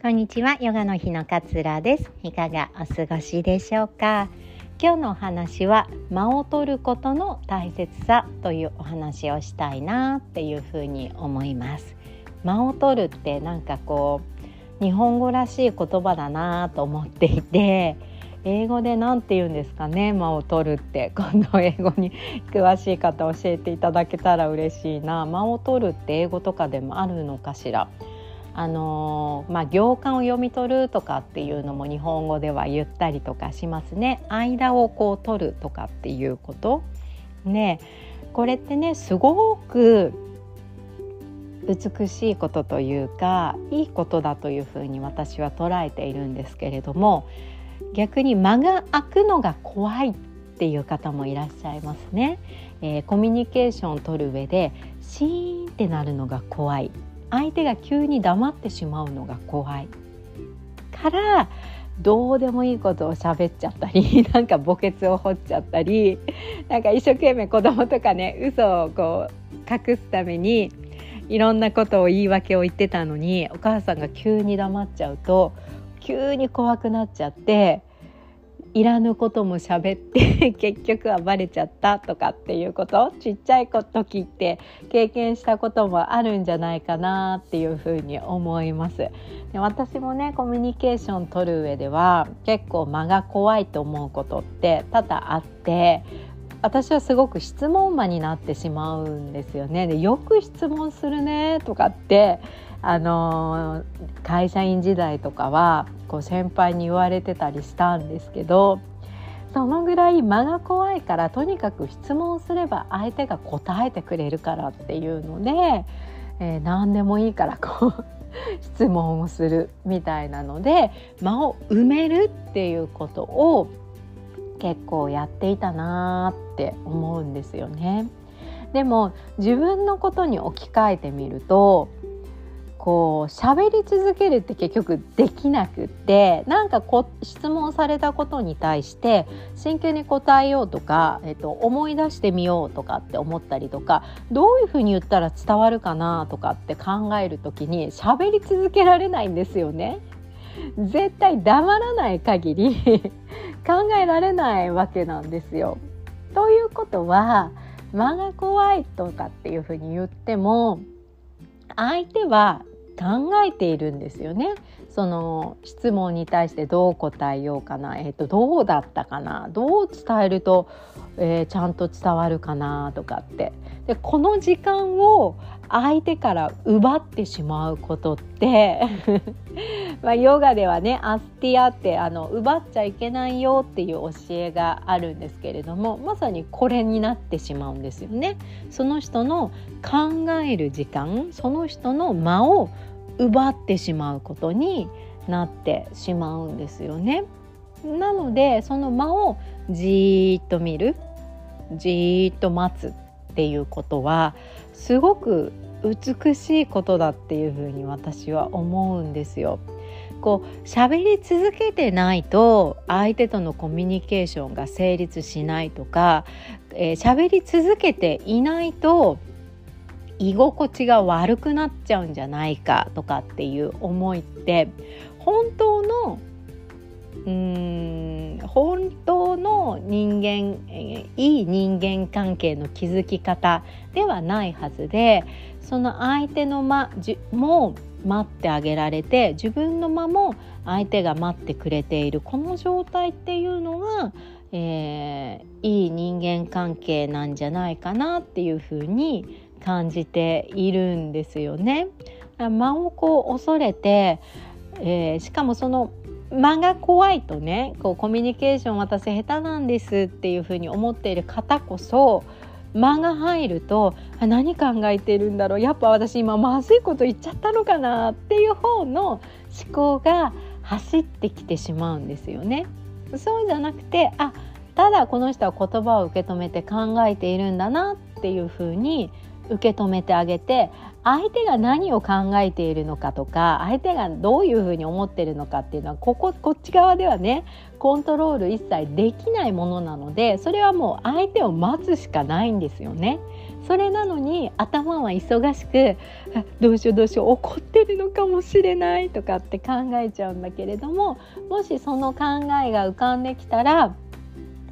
こんにちはヨガの日のかつらです。いかがお過ごしでしょうか？今日のお話は間を取ることの大切さというお話をしたいなっていうふうに思います。間を取るってなんかこう日本語らしい言葉だなと思っていて英語で何て言うんですかね？間を取るって。今度英語に 詳しい方教えていただけたら嬉しいな。間を取るって英語とかでもあるのかしら？あのまあ、行間を読み取るとかっていうのも日本語では言ったりとかしますね。間をこう取るとかっていうこと。ねこれってねすごく美しいことというかいいことだというふうに私は捉えているんですけれども逆に間が空くのが怖いっていう方もいらっしゃいますね、えー、コミュニケーションを取る上でシーンってなるのが怖い。相手が急に黙ってしまうのが怖い。からどうでもいいことを喋っちゃったり なんか墓穴を掘っちゃったりなんか一生懸命子供とかね嘘をこう隠すためにいろんなことを言い訳を言ってたのにお母さんが急に黙っちゃうと急に怖くなっちゃっていらぬことも喋って 結局はバレちゃったとかっていうこと？ちっちゃい時って経験したこともあるんじゃないかなっていうふうに思いますで私もねコミュニケーション取る上では結構間が怖いと思うことって多々あって私はすごく質問魔になってしまうんですよね。でよく質問するねとかってあの会社員時代とかはこう先輩に言われてたりしたんですけどそのぐらい間が怖いからとにかく質問すれば相手が答えてくれるからっていうので、えー、何でもいいからこう質問をするみたいなので間を埋めるっていうことを結構やっていたなって思うんですよね。でも自分のことに置き換えてみるとこう喋り続けるって結局できなくってなんかこ質問されたことに対して真剣に答えようとか、えっと、思い出してみようとかって思ったりとかどういうふうに言ったら伝わるかなとかって考える時に喋り続けられないんですよね。絶対黙らない限り 考えられないわけなんですよ。ということは間が怖いとかっていうふうに言っても相手は考えているんですよね。その質問に対してどう答えようかな、えーと、どうだったかなどう伝えると、えー、ちゃんと伝わるかなとかってでこの時間を相手から奪ってしまうことって まあヨガではねアスティアってあの奪っちゃいけないよっていう教えがあるんですけれどもまさにこれになってしまうんですよね。その人の考える時間その人の間を奪ってしまうことになってしまうんですよね。なのでその間をじーっと見るじーっと待つっていうことはすごく美しいことだっていうふうに私は思うんですよ。こう喋り続けてないと相手とのコミュニケーションが成立しないとか喋、えー、り続けていないと居心地が悪くなっちゃうんじゃないかとかっていう思いって本当のうん本当の人間いい人間関係の築き方ではないはずでその相手の間も待ってあげられて自分の間も相手が待ってくれているこの状態っていうのが、えー、いい人間関係なんじゃないかなっていうふうに感じているんですよね。間をこう恐れて、えー、しかもその間が怖いとねこうコミュニケーション私下手なんですっていうふうに思っている方こそ間が入ると何考えてるんだろうやっぱ私今まずいこと言っちゃったのかなっていう方の思考が走ってきてしまうんですよね。そうじゃなくてあただこの人は言葉を受け止めて考えているんだなっていうふうに受け止めてあげて相手が何を考えているのかとか相手がどういうふうに思ってるのかっていうのはこここっち側ではねコントロール一切できないものなのでそれはもう相手を待つしかないんですよね。それなのに頭は忙しくどうしようどうしよう怒ってるのかもしれないとかって考えちゃうんだけれどももしその考えが浮かんできたら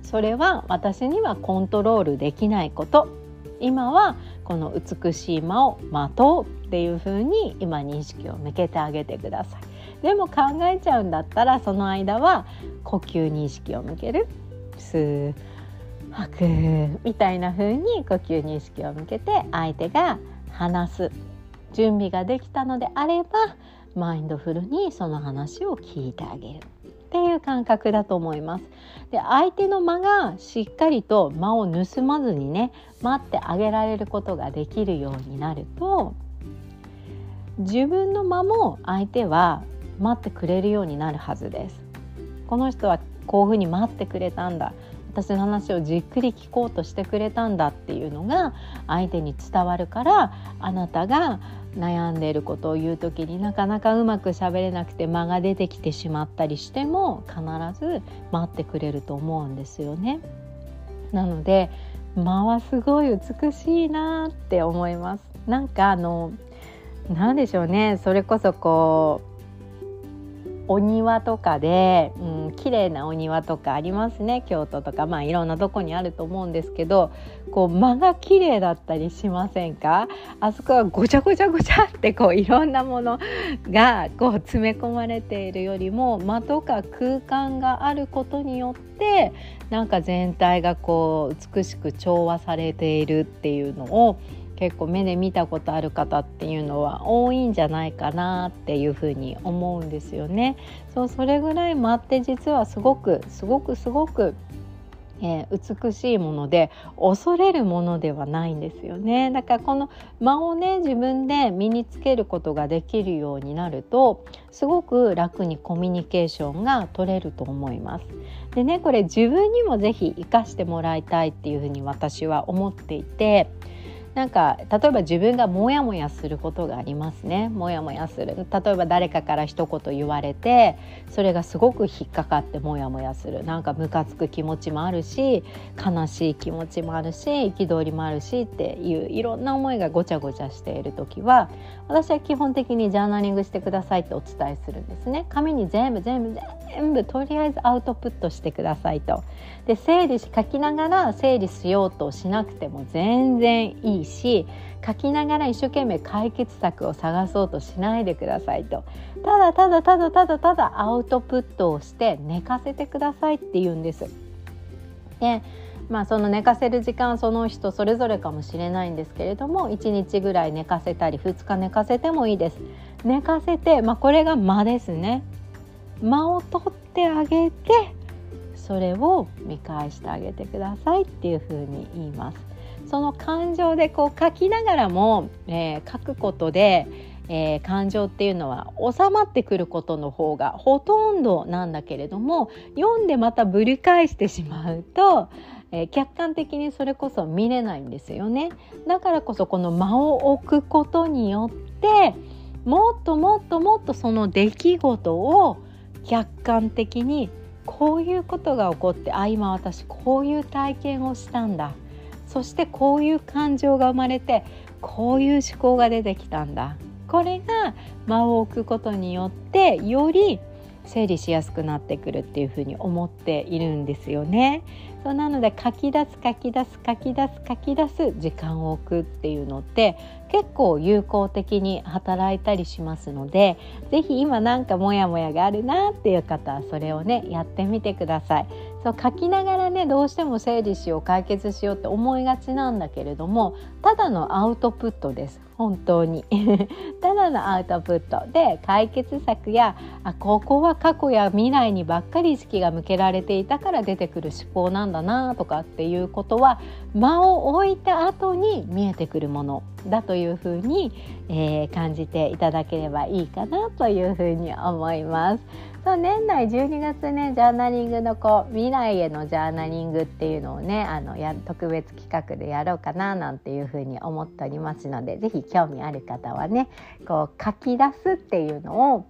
それは私にはコントロールできないこと今はこの美しい間を待とうっていう風に今認識を向けてあげてください。でも考えちゃうんだったらその間は呼吸に意識を向ける吸う吐くみたいな風に呼吸に意識を向けて相手が話す準備ができたのであればマインドフルにその話を聞いてあげるっていう感覚だと思います。で相手の間がしっかりと間を盗まずにね待ってあげられることができるようになると自分の間も相手は待ってくれるようになるはずです。この人はこういうふうに待ってくれたんだ私の話をじっくり聞こうとしてくれたんだっていうのが相手に伝わるからあなたが悩んでいることを言う時になかなかうまくしゃべれなくて間が出てきてしまったりしても必ず待ってくれると思うんですよね。なので間はすごい美しいなって思います。なんかあの何でしょうねそれこそこうお庭とかで、うん、綺麗なお庭とかありますね京都とか。まあいろんなとこにあると思うんですけどこう間が綺麗だったりしませんか？あそこはごちゃごちゃごちゃってこういろんなものがこう詰め込まれているよりも間とか空間があることによってなんか全体がこう美しく調和されているっていうのを結構目で見たことある方っていうのは多いんじゃないかなっていうふうに思うんですよね。そうそれぐらい間って実はすごくすごくすごくえー、美しいもので恐れるものではないんですよねだからこの間をね自分で身につけることができるようになるとすごく楽にコミュニケーションが取れると思いますでねこれ自分にも是非活かしてもらいたいっていうふうに私は思っていてなんか例えば自分がモヤモヤすることがありますね。モヤモヤする。例えば誰かから一言言われてそれがすごく引っかかってモヤモヤする。なんかムカつく気持ちもあるし悲しい気持ちもあるし憤りもあるしっていういろんな思いがごちゃごちゃしている時は私は基本的にジャーナリングしてくださいってお伝えするんですね。紙に全部全部全部とりあえずアウトプットしてくださいと。で整理し書きながら整理しようとしなくても全然いいし書きながら一生懸命解決策を探そうとしないでくださいとただただただただただアウトプットをして寝かせてくださいって言うんです。でまあその寝かせる時間その人それぞれかもしれないんですけれども1日ぐらい寝かせたり2日寝かせてもいいです。寝かせて、まあ、これが間ですね。間を取ってあげてそれを見返してあげてくださいっていうふうに言います。その感情でこう書きながらも、えー、書くことで、えー、感情っていうのは収まってくることの方がほとんどなんだけれども読んでまたぶり返してしまうと、えー、客観的にそれこそ見れないんですよね。だからこそこの間を置くことによってもっともっともっとその出来事を客観的にこういうことが起こってあ今私こういう体験をしたんだそしてこういう感情が生まれてこういう思考が出てきたんだこれが間を置くことによってより整理しやすくなってくるっていうふうに思っているんですよね。そうなので書き出す書き出す書き出す書き出す時間を置くっていうのって結構有効的に働いたりしますので是非今なんかモヤモヤがあるなっていう方はそれをねやってみてください。そう書きながらねどうしても整理しよう解決しようって思いがちなんだけれどもただのアウトプットです。本当に ただのアウトプットで解決策やあここは過去や未来にばっかり意識が向けられていたから出てくる思考なんだなとかっていうことは間を置いた後に見えてくるものだというふうに、えー、感じていただければいいかなというふうに思います。年内12月ねジャーナリングのこう未来へのジャーナリングっていうのをねあのや特別企画でやろうかななんていうふうに思っておりますので是非興味ある方はねこう書き出すっていうのを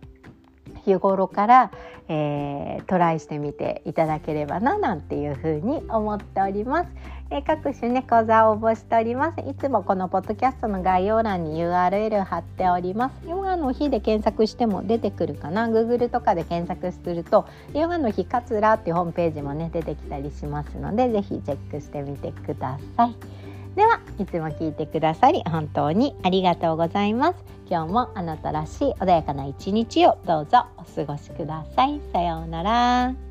日頃から、えー、トライしてみていただければななんていうふうに思っております。えー、各種ね講座を応募しております。いつもこのポッドキャストの概要欄に URL 貼っております。ヨガの日で検索しても出てくるかな。Google とかで検索するとヨガの日カツラっていうホームページもね出てきたりしますのでぜひチェックしてみてください。ではいつも聞いてくださり本当にありがとうございます。今日もあなたらしい穏やかな一日をどうぞお過ごしください。さようなら。